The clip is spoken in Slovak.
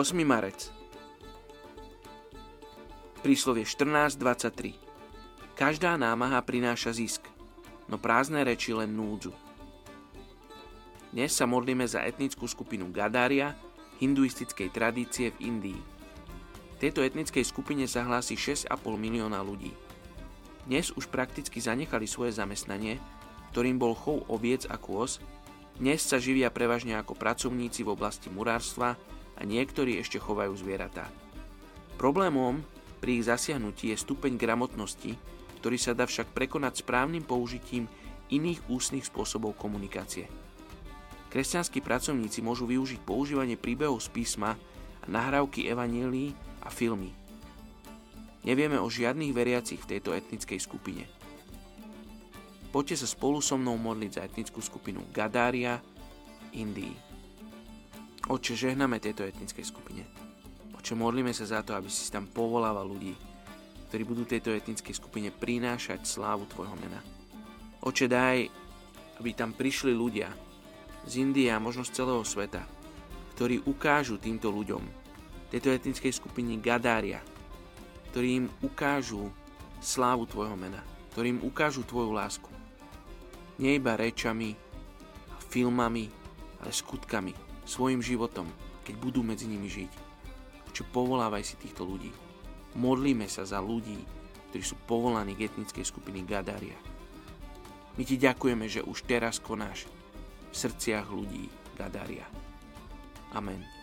8. marec. Príslovie 14.23 Každá námaha prináša zisk, no prázdne reči len núdzu. Dnes sa modlíme za etnickú skupinu Gadária, hinduistickej tradície v Indii. Tejto etnickej skupine sa hlási 6,5 milióna ľudí. Dnes už prakticky zanechali svoje zamestnanie, ktorým bol chov oviec a kôz, dnes sa živia prevažne ako pracovníci v oblasti murárstva, a niektorí ešte chovajú zvieratá. Problémom pri ich zasiahnutí je stupeň gramotnosti, ktorý sa dá však prekonať správnym použitím iných ústnych spôsobov komunikácie. Kresťanskí pracovníci môžu využiť používanie príbehov z písma a nahrávky evanílií a filmy. Nevieme o žiadnych veriacich v tejto etnickej skupine. Poďte sa spolu so mnou modliť za etnickú skupinu Gadária Indii. Oče, žehname tejto etnickej skupine. Oče, modlíme sa za to, aby si tam povolával ľudí, ktorí budú tejto etnickej skupine prinášať slávu Tvojho mena. Oče, daj, aby tam prišli ľudia z Indie a možno z celého sveta, ktorí ukážu týmto ľuďom, tejto etnickej skupine Gadária, ktorí im ukážu slávu Tvojho mena, ktorí im ukážu Tvoju lásku. Nie iba rečami filmami, ale skutkami, svojim životom, keď budú medzi nimi žiť. Čo povolávaj si týchto ľudí. Modlíme sa za ľudí, ktorí sú povolaní k etnickej skupiny Gadária. My ti ďakujeme, že už teraz konáš v srdciach ľudí Gadária. Amen.